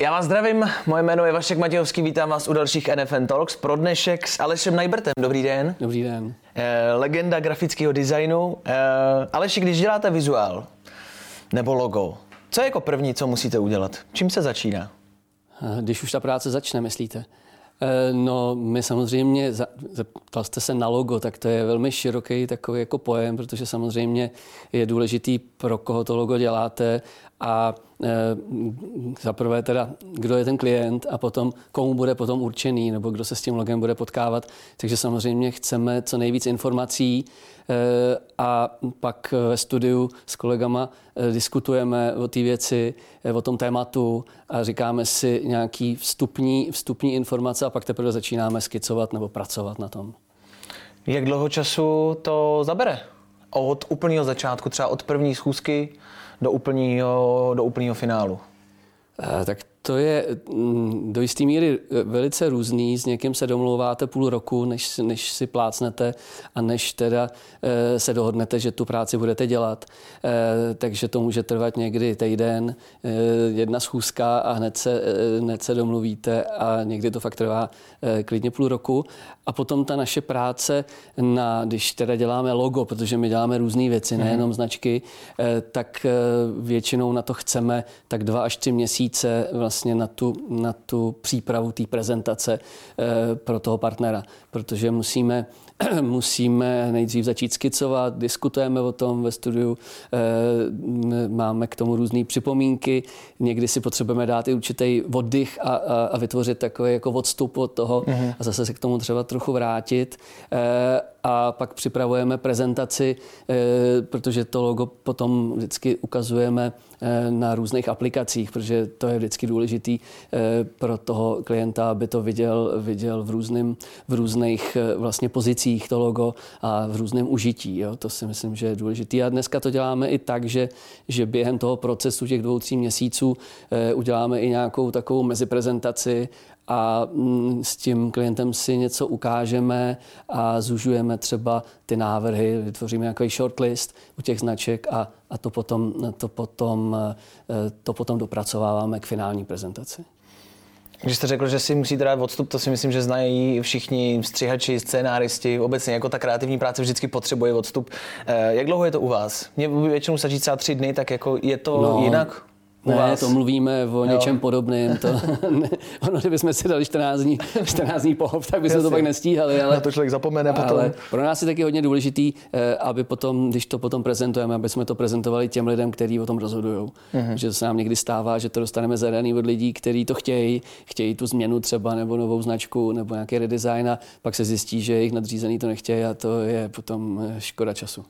Já vás zdravím, moje jméno je Vašek Matějovský, vítám vás u dalších NFN Talks. Pro dnešek s Alešem Najbrtem. Dobrý den. Dobrý den. Eh, legenda grafického designu. Eh, Aleši, když děláte vizuál nebo logo, co je jako první, co musíte udělat? Čím se začíná? Eh, když už ta práce začne, myslíte? Eh, no, my samozřejmě, zeptal jste se na logo, tak to je velmi široký takový jako pojem, protože samozřejmě je důležitý, pro koho to logo děláte a e, za prvé teda, kdo je ten klient a potom komu bude potom určený nebo kdo se s tím logem bude potkávat. Takže samozřejmě chceme co nejvíc informací e, a pak ve studiu s kolegama e, diskutujeme o té věci, o tom tématu a říkáme si nějaký vstupní, vstupní informace a pak teprve začínáme skicovat nebo pracovat na tom. Jak dlouho času to zabere? Od úplného začátku, třeba od první schůzky do úplného, do úplného finálu? Eh, tak to je mm, do jisté míry eh, velice různý. S někým se domlouváte půl roku, než, než si plácnete a než teda eh, se dohodnete, že tu práci budete dělat. Takže to může trvat někdy týden, jedna schůzka a hned se, hned se domluvíte a někdy to fakt trvá klidně půl roku. A potom ta naše práce, na, když teda děláme logo, protože my děláme různé věci, mhm. nejenom značky, tak většinou na to chceme tak dva až tři měsíce vlastně vlastně na tu, na tu přípravu té prezentace eh, pro toho partnera, protože musíme musíme nejdřív začít skicovat, diskutujeme o tom ve studiu, eh, máme k tomu různé připomínky, někdy si potřebujeme dát i určitý oddych a, a, a vytvořit takový jako odstup od toho uh-huh. a zase se k tomu třeba trochu vrátit. Eh, a pak připravujeme prezentaci, eh, protože to logo potom vždycky ukazujeme na různých aplikacích, protože to je vždycky důležitý pro toho klienta, aby to viděl, viděl v, různým, v různých vlastně pozicích funkcích to logo a v různém užití. Jo? To si myslím, že je důležité. A dneska to děláme i tak, že, že během toho procesu těch dvou, tří měsíců eh, uděláme i nějakou takovou meziprezentaci a mm, s tím klientem si něco ukážeme a zužujeme třeba ty návrhy, vytvoříme nějaký shortlist u těch značek a, a to, potom, to, potom, eh, to potom dopracováváme k finální prezentaci. Když jste řekl, že si musíte dát odstup, to si myslím, že znají všichni střihači, scénáristi, obecně jako ta kreativní práce vždycky potřebuje odstup. Eh, jak dlouho je to u vás? Mě většinou stačí třeba tři dny, tak jako je to no, jinak? Ne, vás. to mluvíme o něčem jo. podobném. To, ne, ono, kdybychom si dali 14 dní, 14 dní pohov, tak bychom to pak nestíhali. Ale, Na to člověk zapomene ale potom. pro nás je taky hodně důležitý, eh, aby potom, když to potom prezentujeme, aby jsme to prezentovali těm lidem, kteří o tom rozhodují. Mm-hmm. Že se nám někdy stává, že to dostaneme zadaný od lidí, kteří to chtějí, chtějí tu změnu třeba nebo novou značku nebo nějaký redesign a pak se zjistí, že jejich nadřízený to nechtějí a to je potom eh, škoda času.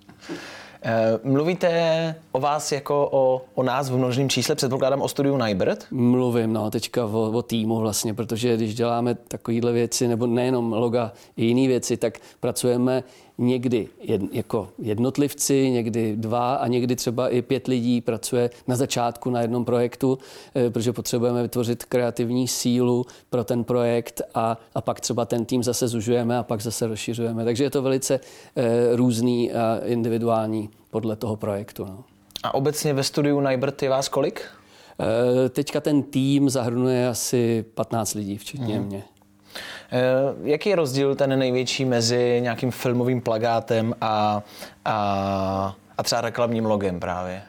Eh, mluvíte o vás jako o, o nás v množném čísle, předpokládám o studiu Nybird? Mluvím, no, teďka o, o týmu vlastně, protože když děláme takovéhle věci, nebo nejenom loga, i jiné věci, tak pracujeme někdy jed, jako jednotlivci, někdy dva a někdy třeba i pět lidí pracuje na začátku na jednom projektu, eh, protože potřebujeme vytvořit kreativní sílu pro ten projekt a, a pak třeba ten tým zase zužujeme a pak zase rozšiřujeme. Takže je to velice eh, různý a individuální podle toho projektu. No. A obecně ve studiu Nybert je vás kolik? Eh, teďka ten tým zahrnuje asi 15 lidí, včetně mm. mě. Eh, jaký je rozdíl ten největší mezi nějakým filmovým plagátem a, a, a třeba reklamním logem právě?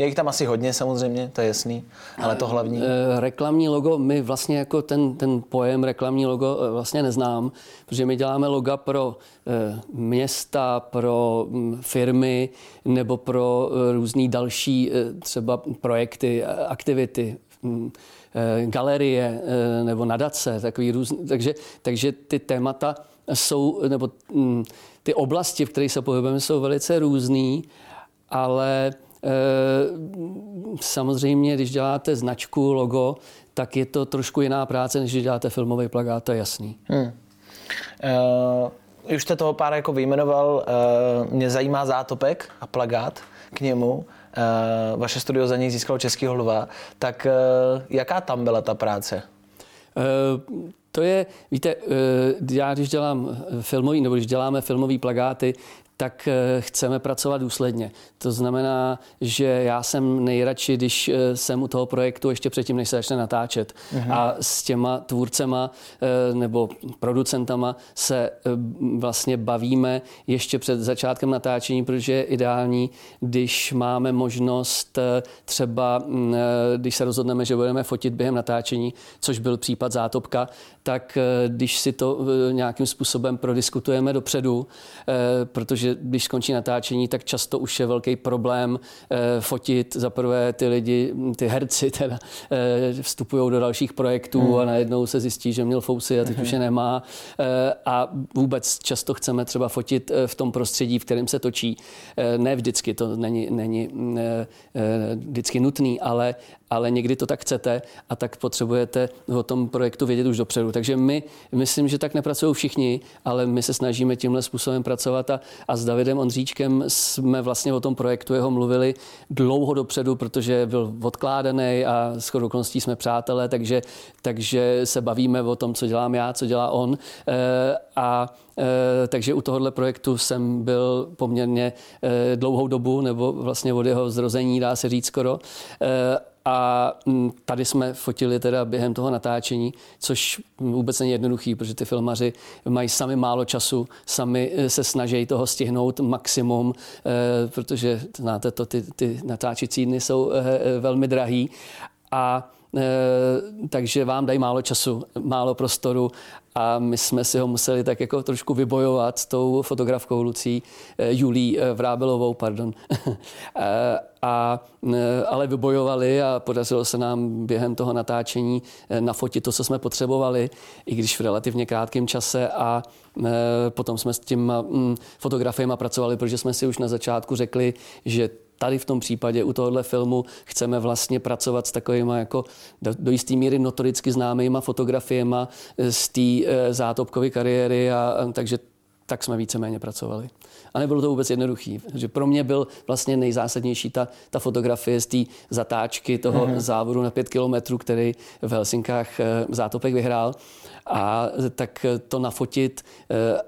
Je jich tam asi hodně samozřejmě, to je jasný, ale to hlavní. Eh, reklamní logo, my vlastně jako ten, ten pojem reklamní logo eh, vlastně neznám, protože my děláme loga pro města, pro mm, firmy nebo pro různé další třeba projekty, aktivity mm, Eh, galerie eh, nebo nadace, takový různý, takže, takže ty témata jsou, nebo mm, ty oblasti, v kterých se pohybujeme, jsou velice různý, ale samozřejmě, když děláte značku, logo, tak je to trošku jiná práce, než když děláte filmový plagát, to je jasný. Hmm. Uh, už jste toho pár jako vyjmenoval, uh, mě zajímá zátopek a plagát k němu. Eh, vaše studio za něj získalo Českého lva, tak eh, jaká tam byla ta práce? Uh, to je, víte, já když dělám filmový, nebo když děláme filmový plagáty, tak eh, chceme pracovat důsledně. To znamená, že já jsem nejradši, když eh, jsem u toho projektu ještě předtím, než se začne natáčet. Mm-hmm. A s těma tvůrcema eh, nebo producentama se vlastně bavíme ještě před začátkem natáčení, protože je ideální, když máme možnost třeba, mm, když se rozhodneme, že budeme fotit během natáčení, což byl případ zátopka, tak když si to nějakým způsobem prodiskutujeme dopředu, protože když skončí natáčení, tak často už je velký problém eh, fotit. Za prvé ty lidi, ty herci teda eh, vstupují do dalších projektů hmm. a najednou se zjistí, že měl fousy a teď hmm. už je nemá. Eh, a vůbec často chceme třeba fotit v tom prostředí, v kterém se točí. Ne vždycky, to není, není vždycky nutný, ale, ale někdy to tak chcete a tak potřebujete o tom projektu vědět už dopředu. Takže my, myslím, že tak nepracují všichni, ale my se snažíme tímhle způsobem pracovat a, a s Davidem Ondříčkem jsme vlastně o tom projektu jeho mluvili dlouho dopředu, protože byl odkládaný a s okolností jsme přátelé, takže, takže se bavíme o tom, co dělám já, co dělá on. E, a e, takže u tohohle projektu jsem byl poměrně e, dlouhou dobu, nebo vlastně od jeho zrození, dá se říct skoro. A mm, tady jsme fotili teda během toho natáčení, což vůbec není jednoduchý, protože ty filmaři mají sami málo času, sami eh, se snaží toho stihnout maximum, eh, protože znáte to, ty, ty natáčecí dny jsou eh, velmi drahý. A takže vám dají málo času, málo prostoru a my jsme si ho museli tak jako trošku vybojovat s tou fotografkou Lucí, eh, Julí eh, Vrábelovou, pardon. Eh, a, ale vybojovali a podařilo se nám během toho natáčení nafotit to, co jsme potřebovali, i když v relativně krátkém čase a potom jsme s tím mm, fotografiem pracovali, protože jsme si už na začátku řekli, že tady v tom případě u tohohle filmu chceme vlastně pracovat s takovými jako do, do jisté míry notoricky známýma fotografiema z té e, zátopkové kariéry a, a takže tak jsme víceméně pracovali. A nebylo to vůbec jednoduché, že pro mě byl vlastně nejzásadnější ta, ta fotografie z té zatáčky toho mm-hmm. závodu na pět kilometrů, který v Helsinkách e, zátopek vyhrál. A tak to nafotit,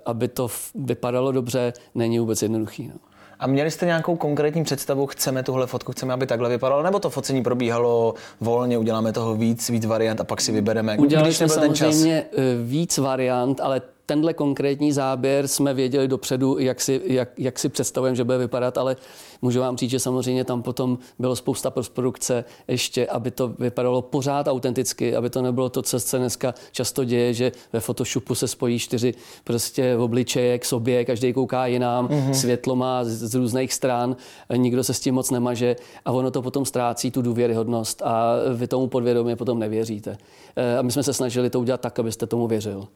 aby to vypadalo dobře, není vůbec jednoduché. No. A měli jste nějakou konkrétní představu, chceme tuhle fotku, chceme, aby takhle vypadalo, nebo to focení probíhalo volně, uděláme toho víc, víc variant a pak si vybereme? Udělali jsme samozřejmě ten čas? Eh, víc variant, ale tenhle konkrétní záběr jsme věděli dopředu, jak si, jak, jak si představujeme, že bude vypadat, ale můžu vám říct, že samozřejmě tam potom bylo spousta postprodukce ještě, aby to vypadalo pořád autenticky, aby to nebylo to, co se dneska často děje, že ve Photoshopu se spojí čtyři prostě obličeje k sobě, každý kouká jinám, mm-hmm. světlo má z, z různých stran, nikdo se s tím moc nemaže a ono to potom ztrácí tu důvěryhodnost a vy tomu podvědomě potom nevěříte. Eh, a my jsme se snažili to udělat tak, abyste tomu věřil.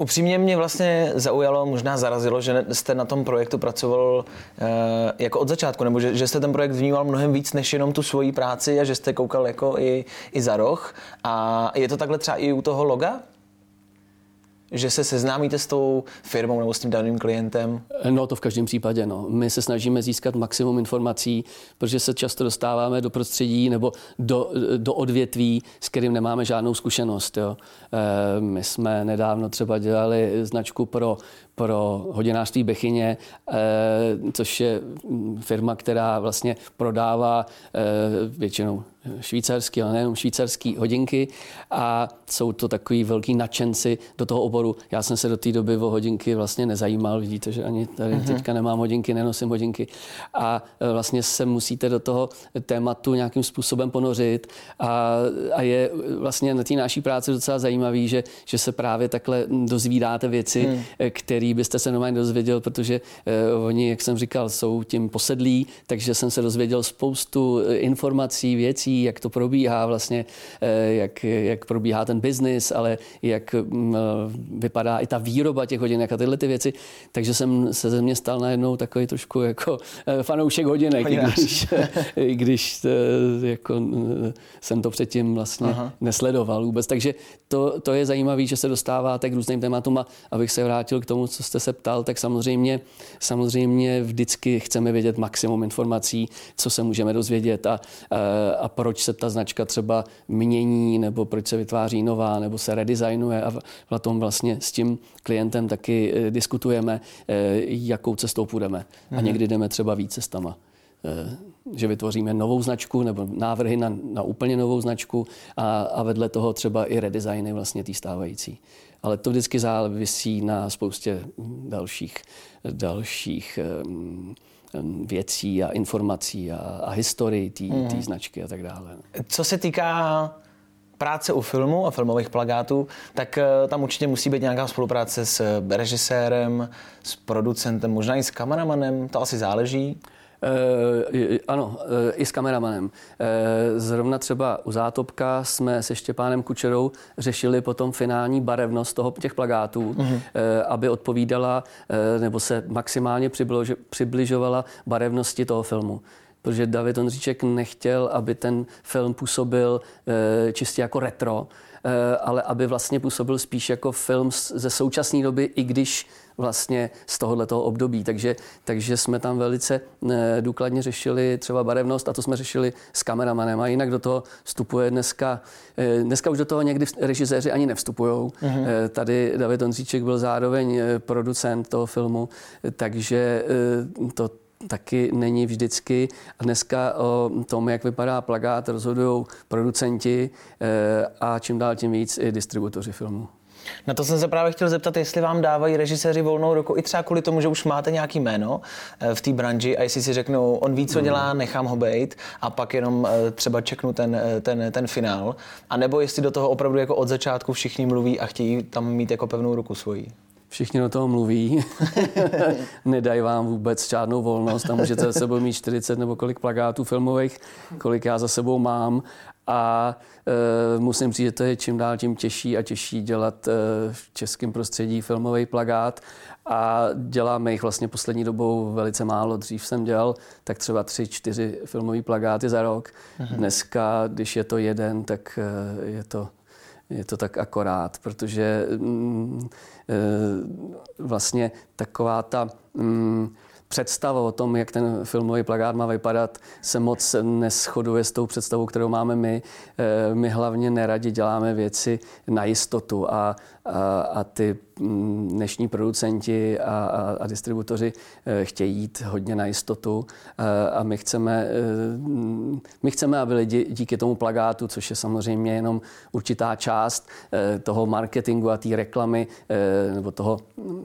Upřímně mě vlastně zaujalo, možná zarazilo, že jste na tom projektu pracoval e, jako od začátku, nebo že, že jste ten projekt vnímal mnohem víc než jenom tu svoji práci a že jste koukal jako i, i za roh. A je to takhle třeba i u toho loga? Že se seznámíte s tou firmou nebo s tím daným klientem? No to v každém případě. No. My se snažíme získat maximum informací, protože se často dostáváme do prostředí nebo do, do odvětví, s kterým nemáme žádnou zkušenost. Jo. E, my jsme nedávno třeba dělali značku pro pro hodinářství Bechyně, eh, což je firma, která vlastně prodává eh, většinou švýcarský, ale nejenom švýcarský hodinky a jsou to takový velký nadšenci do toho oboru. Já jsem se do té doby o hodinky vlastně nezajímal, vidíte, že ani tady uh-huh. teďka nemám hodinky, nenosím hodinky a eh, vlastně se musíte do toho tématu nějakým způsobem ponořit a, a je vlastně na té naší práci docela zajímavý, že, že se právě takhle dozvídáte věci, hmm. které který byste se normálně dozvěděl, protože uh, oni, jak jsem říkal, jsou tím posedlí, takže jsem se dozvěděl spoustu eh, informací, věcí, jak to probíhá vlastně, uh, jak, jak probíhá ten biznis, ale jak um, vypadá i ta výroba těch hodinek a tyhle ty věci. Takže jsem se ze mě stal najednou takový trošku jako fanoušek hodinek, i když, i když jako, jsem to předtím vlastně Aha. nesledoval vůbec. Takže to, to je zajímavé, že se dostáváte k různým tématům a abych se vrátil k tomu, co jste se ptal, tak samozřejmě, samozřejmě vždycky chceme vědět maximum informací, co se můžeme dozvědět a, a proč se ta značka třeba mění, nebo proč se vytváří nová, nebo se redesignuje a v tom vlastně s tím klientem taky eh, diskutujeme, eh, jakou cestou půjdeme. A mhm. někdy jdeme třeba víc cestama že vytvoříme novou značku nebo návrhy na, na úplně novou značku a, a vedle toho třeba i redesigny vlastně té stávající. Ale to vždycky závisí na spoustě dalších, dalších um, věcí a informací a, a historii té mm. značky a tak dále. Co se týká práce u filmu a filmových plagátů, tak eh, tam určitě musí být nějaká spolupráce s režisérem, s producentem, možná i s kameramanem, to asi záleží. E, ano, e, i s kameramanem. E, zrovna třeba u Zátopka jsme se Štěpánem Kučerou řešili potom finální barevnost toho těch plagátů, mm-hmm. e, aby odpovídala e, nebo se maximálně přibližovala barevnosti toho filmu protože David Ondříček nechtěl, aby ten film působil e, čistě jako retro, e, ale aby vlastně působil spíš jako film ze současné doby, i když vlastně z tohoto období. Takže, takže jsme tam velice eh, důkladně řešili třeba barevnost a to jsme řešili s kameramanem. A jinak do toho vstupuje dneska, eh, dneska už do toho někdy režiséři ani nevstupují. Mm-hmm. Tady David Ondříček byl zároveň producent toho filmu, takže to taky není vždycky. A dneska o tom, jak vypadá plagát, rozhodují producenti a čím dál tím víc i distributoři filmu. Na to jsem se právě chtěl zeptat, jestli vám dávají režiséři volnou ruku, i třeba kvůli tomu, že už máte nějaký jméno eh, v té branži a jestli si řeknou, on ví, co dělá, nechám ho být a pak jenom eh, třeba čeknu ten, eh, ten, ten finál. A nebo jestli do toho opravdu jako od začátku všichni mluví a chtějí tam mít jako pevnou ruku svoji. Všichni do toho mluví, nedají vám vůbec žádnou volnost a můžete za sebou mít 40 nebo kolik plagátů filmových, kolik já za sebou mám a e, musím říct, že to je čím dál tím těžší a těžší dělat e, v českém prostředí filmový plagát a děláme jich vlastně poslední dobou velice málo. Dřív jsem dělal tak třeba tři, čtyři filmové plagáty za rok. Mhm. Dneska, když je to jeden, tak e, je to je to tak akorát, protože mm, e, vlastně taková ta mm, představa o tom, jak ten filmový plagát má vypadat, se moc neschoduje s tou představou, kterou máme my. Eh, my hlavně neradi děláme věci na jistotu a, a, a ty dnešní producenti a, a, a distributoři eh, chtějí jít hodně na jistotu eh, a my chceme, my chceme, aby lidi díky tomu plagátu, což je samozřejmě jenom určitá část toho marketingu a té reklamy nebo toho,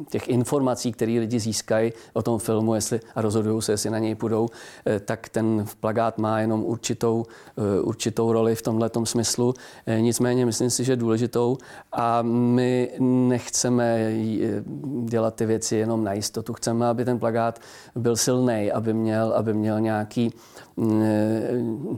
těch informací, které lidi získají o tom filmu, jestli, a rozhodují se, jestli na něj půjdou, eh, tak ten plagát má jenom určitou, eh, určitou roli v tomhle smyslu. Eh, nicméně myslím si, že důležitou a my nechceme dělat ty věci jenom na jistotu. Chceme, aby ten plagát byl silný, aby měl, aby měl nějaký mm,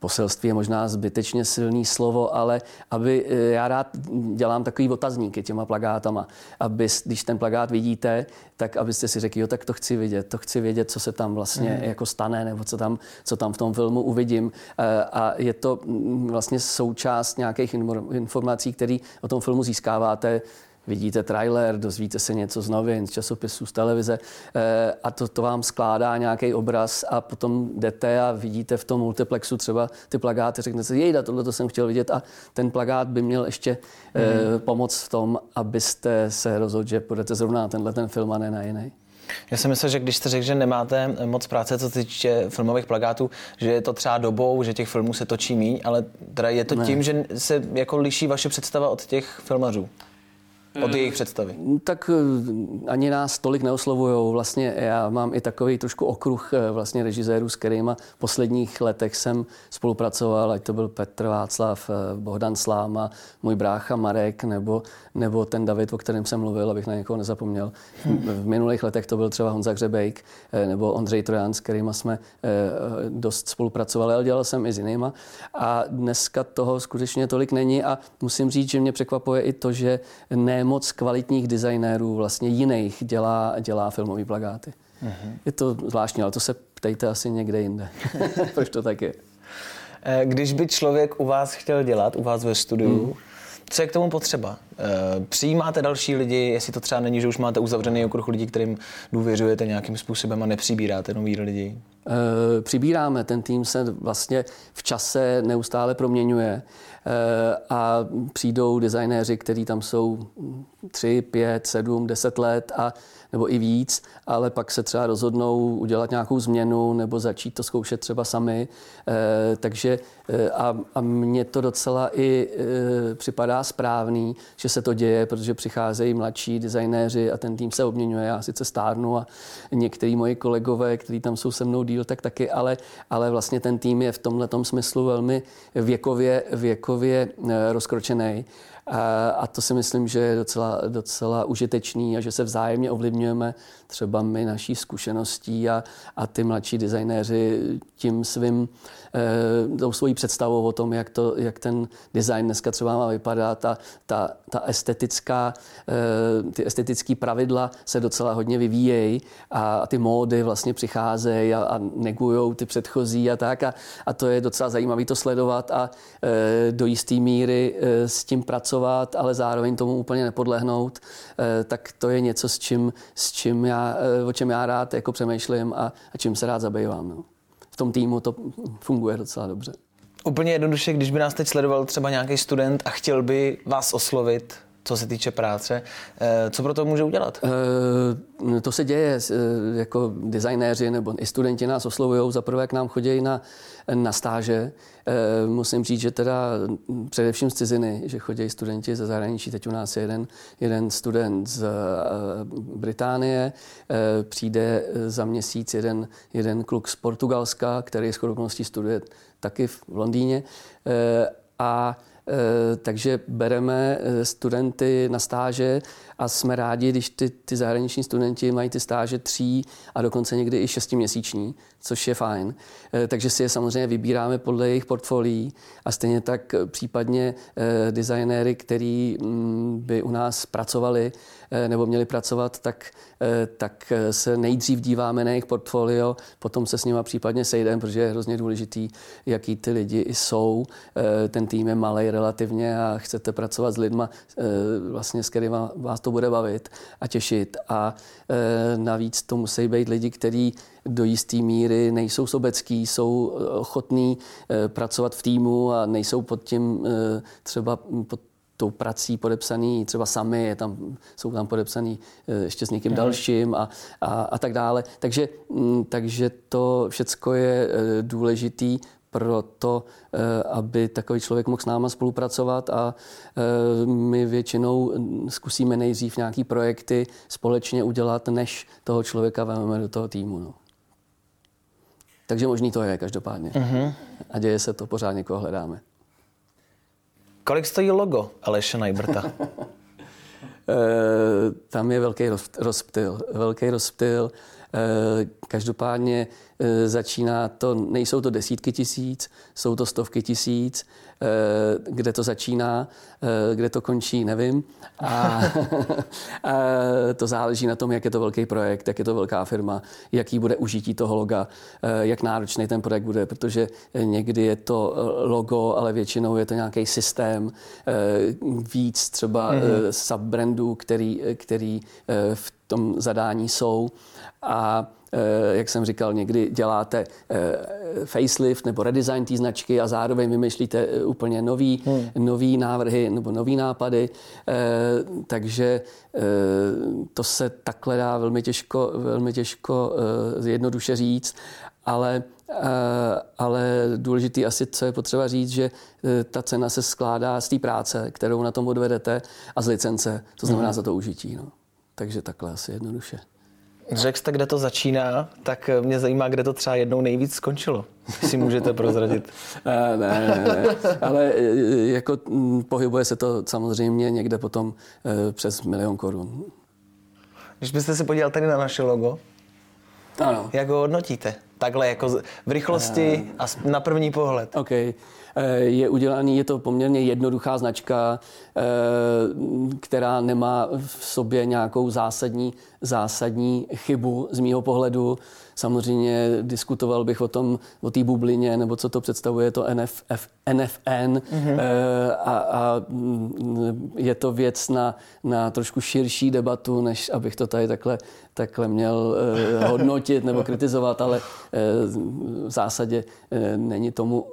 poselství je možná zbytečně silný slovo, ale aby, eh, já rád dělám takový otazníky těma plagátama, aby, když ten plagát vidíte, tak abyste si řekli, jo, tak to chci vidět, to chci vědět, co se tam vlastně mm. jako stane, nebo co tam, co tam v tom filmu uvidím. Eh, a je to mm, vlastně součást nějakých informací, které o tom filmu získáváte vidíte trailer, dozvíte se něco z novin, z časopisů, z televize eh, a to, to vám skládá nějaký obraz a potom jdete a vidíte v tom multiplexu třeba ty plagáty, řeknete si, jejda, tohle to jsem chtěl vidět a ten plagát by měl ještě mm. pomoct v tom, abyste se rozhodli, že půjdete zrovna na tenhle ten film a ne na jiný. Já si myslím, že když jste řekl, že nemáte moc práce, co se týče filmových plagátů, že je to třeba dobou, že těch filmů se točí míň, ale teda je to ne. tím, že se jako liší vaše představa od těch filmařů od jejich představy? Tak eh, ani nás tolik neoslovují. Vlastně já mám i takový trošku okruh eh, vlastně režisérů, s kterými v posledních letech jsem spolupracoval, ať to byl Petr Václav, eh, Bohdan Sláma, můj brácha Marek, nebo, nebo ten David, o kterém jsem mluvil, abych na někoho nezapomněl. V minulých letech to byl třeba Honza Hřebejk nebo Ondřej Trojan, s kterými jsme dost spolupracovali, ale dělal jsem i s jinýma. A dneska toho skutečně tolik není a musím říct, že mě překvapuje i to, že ne moc kvalitních designérů vlastně jiných dělá, dělá filmové plagáty. Uh-huh. Je to zvláštní, ale to se ptejte asi někde jinde. Proč to tak je? Eh, když by člověk u vás chtěl dělat, u vás ve studiu, hmm. co je k tomu potřeba? Eh, přijímáte další lidi, jestli to třeba není, že už máte uzavřený okruh lidí, kterým důvěřujete nějakým způsobem a nepřibíráte nový lidi? přibíráme. Ten tým se vlastně v čase neustále proměňuje a přijdou designéři, kteří tam jsou 3, 5, 7, 10 let a nebo i víc, ale pak se třeba rozhodnou udělat nějakou změnu nebo začít to zkoušet třeba sami. E, takže a, a mně to docela i e, připadá správný, že se to děje, protože přicházejí mladší designéři a ten tým se obměňuje. Já sice stárnu a některý moji kolegové, kteří tam jsou se mnou díl, tak taky, ale, ale vlastně ten tým je v tomhle smyslu velmi věkově, věkově rozkročený. A to si myslím, že je docela, docela užitečný a že se vzájemně ovlivňujeme třeba my naší zkušeností a, a ty mladší designéři tím svým, e, tou svojí představou o tom, jak, to, jak ten design dneska třeba má vypadat. Ta, ta, ta estetická, e, ty estetické pravidla se docela hodně vyvíjejí a, ty módy vlastně přicházejí a, a negují ty předchozí a tak. A, a to je docela zajímavé to sledovat a e, do jisté míry s tím pracovat, ale zároveň tomu úplně nepodlehnout. E, tak to je něco, s čím, s čím já já, eh, o čem já rád jako přemýšlím a, a čím se rád zabývám. No. V tom týmu to funguje docela dobře. Úplně jednoduše, když by nás teď sledoval třeba nějaký student a chtěl by vás oslovit, co se týče práce. Eh, co pro to může udělat? E, to se děje. Jako designéři nebo i studenti nás oslovují. Za prvé k nám chodí na, na stáže. Musím říct, že teda především z ciziny, že chodí studenti ze zahraničí. Teď u nás je jeden, jeden student z Británie. Přijde za měsíc jeden, jeden kluk z Portugalska, který s okolností studuje taky v Londýně. A Eh, takže bereme eh, studenty na stáže a jsme rádi, když ty, ty zahraniční studenti mají ty stáže tří a dokonce někdy i šestiměsíční, což je fajn. Eh, takže si je samozřejmě vybíráme podle jejich portfolií a stejně tak případně designéry, který mm, by u nás pracovali nebo měli pracovat, tak, tak se nejdřív díváme na jejich portfolio, potom se s nimi případně sejdeme, protože je hrozně důležitý, jaký ty lidi jsou. Ten tým je malý relativně a chcete pracovat s lidma, vlastně, s kterými vás to bude bavit a těšit. A e, navíc to musí být lidi, kteří do jisté míry nejsou sobecký, jsou e, ochotní pracovat v týmu a nejsou pod tím třeba pod tou prací podepsaný třeba sami, je tam, jsou tam podepsaný ještě s někým mm. dalším a, a, a tak dále. Takže, takže to všecko je důležitý pro to, eh, aby takový člověk mohl s náma spolupracovat a eh, my většinou zkusíme nejdřív nějaký projekty společně udělat, než toho člověka vezmeme do toho týmu. No. Takže možný to je každopádně. Uh-huh. A děje se to, pořád někoho hledáme. Kolik stojí logo Aleše Najbrta? Eh, tam je velký rozptyl. Velký rozptyl. Každopádně začíná to, nejsou to desítky tisíc, jsou to stovky tisíc, eh, kde to začíná, eh, kde to končí, nevím. A, a to záleží na tom, jak je to velký projekt, jak je to velká firma, jaký bude užití toho loga, jak náročný ten projekt bude, protože někdy je to logo, ale většinou je to nějaký systém, víc třeba mm-hmm. subbrandů, který, který v tom zadání jsou. A Eh, jak jsem říkal, někdy děláte eh, facelift nebo redesign té značky a zároveň vymýšlíte eh, úplně nový, hmm. nový návrhy nebo nový nápady, takže to se takhle dá velmi těžko, velmi těžko jednoduše říct, ale ale důležitý asi, co je potřeba říct, že ta cena se skládá z té práce, kterou na tom odvedete a z licence, to znamená hmm. za to užití. No. Takže takhle asi jednoduše. Řekl jste, kde to začíná, tak mě zajímá, kde to třeba jednou nejvíc skončilo. Si můžete prozradit. ne, ne, ne, ale e, jako pohybuje se to samozřejmě někde potom přes milion korun. Když byste se podíval tady na naše logo, ano. jak ho hodnotíte? Takhle jako v rychlosti a na první pohled. Okay. Eh, je udělaný, je to poměrně jednoduchá značka, eh, která nemá v sobě nějakou zásadní, zásadní chybu z mýho pohledu. Samozřejmě diskutoval bych o tom, o té bublině, nebo co to představuje to NFF, NFN mm-hmm. a, a mm, je to věc na, na trošku širší debatu, než abych to tady takhle, takhle měl eh, hodnotit nebo kritizovat, ale v zásadě není tomu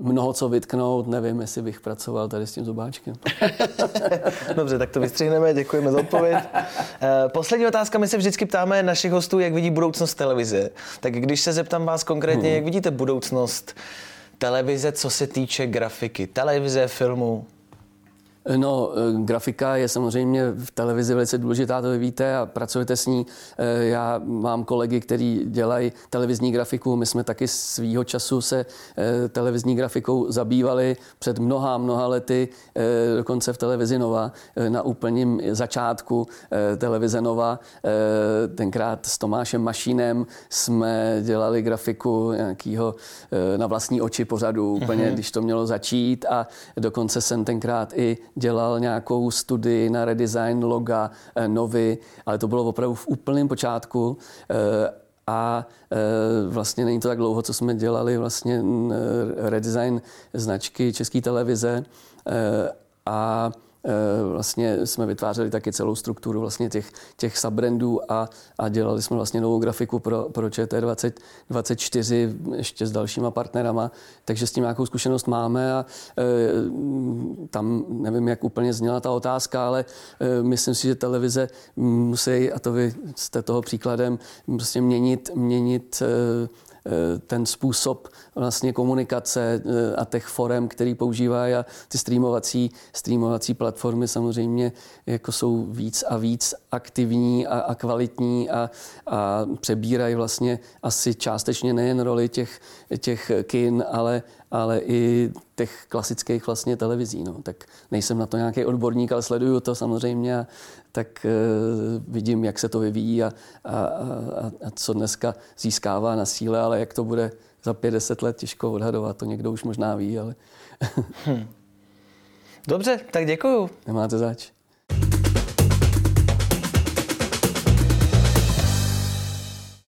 mnoho co vytknout. Nevím, jestli bych pracoval tady s tím zubáčkem. Dobře, tak to vystřihneme, děkujeme za odpověď. Poslední otázka, my se vždycky ptáme našich hostů, jak vidí budoucnost televize. Tak když se zeptám vás konkrétně, hmm. jak vidíte budoucnost televize, co se týče grafiky, televize, filmu? No, eh, grafika je samozřejmě v televizi velice důležitá, to vy víte a pracujete s ní. Eh, já mám kolegy, kteří dělají televizní grafiku. My jsme taky svýho času se eh, televizní grafikou zabývali před mnoha, mnoha lety, dokonce v televizi Nova, na úplním začátku televize Nova. Tenkrát s Tomášem Mašínem jsme dělali grafiku nějakého na vlastní oči pořadu, úplně, mm-hmm. když to mělo začít a dokonce jsem tenkrát i dělal nějakou studii na redesign loga eh, Novy, ale to bylo opravdu v úplném počátku. Eh, a eh, vlastně není to tak dlouho, co jsme dělali vlastně redesign značky České televize. A vlastně jsme vytvářeli taky celou strukturu vlastně těch, těch subbrandů a, a dělali jsme vlastně novou grafiku pro, pro ČT24 ještě s dalšíma partnerama, takže s tím nějakou zkušenost máme a e, tam nevím, jak úplně zněla ta otázka, ale e, myslím si, že televize musí, a to vy jste toho příkladem, prostě měnit, měnit e, Eh, ten způsob vlastně komunikace eh, a těch forem, který používají a ty streamovací, streamovací platformy samozřejmě jako jsou víc a víc aktivní a, a kvalitní a, a přebírají vlastně asi částečně nejen roli těch, těch kin, ale, ale i těch klasických vlastně televizí. No. Tak nejsem na to nějaký odborník, ale sleduju to samozřejmě a tak uh, vidím, jak se to vyvíjí a, a, a, a co dneska získává na síle, ale jak to bude za 50 let, těžko odhadovat. To někdo už možná ví, ale... hm. Dobře, tak děkuju. Nemáte zač.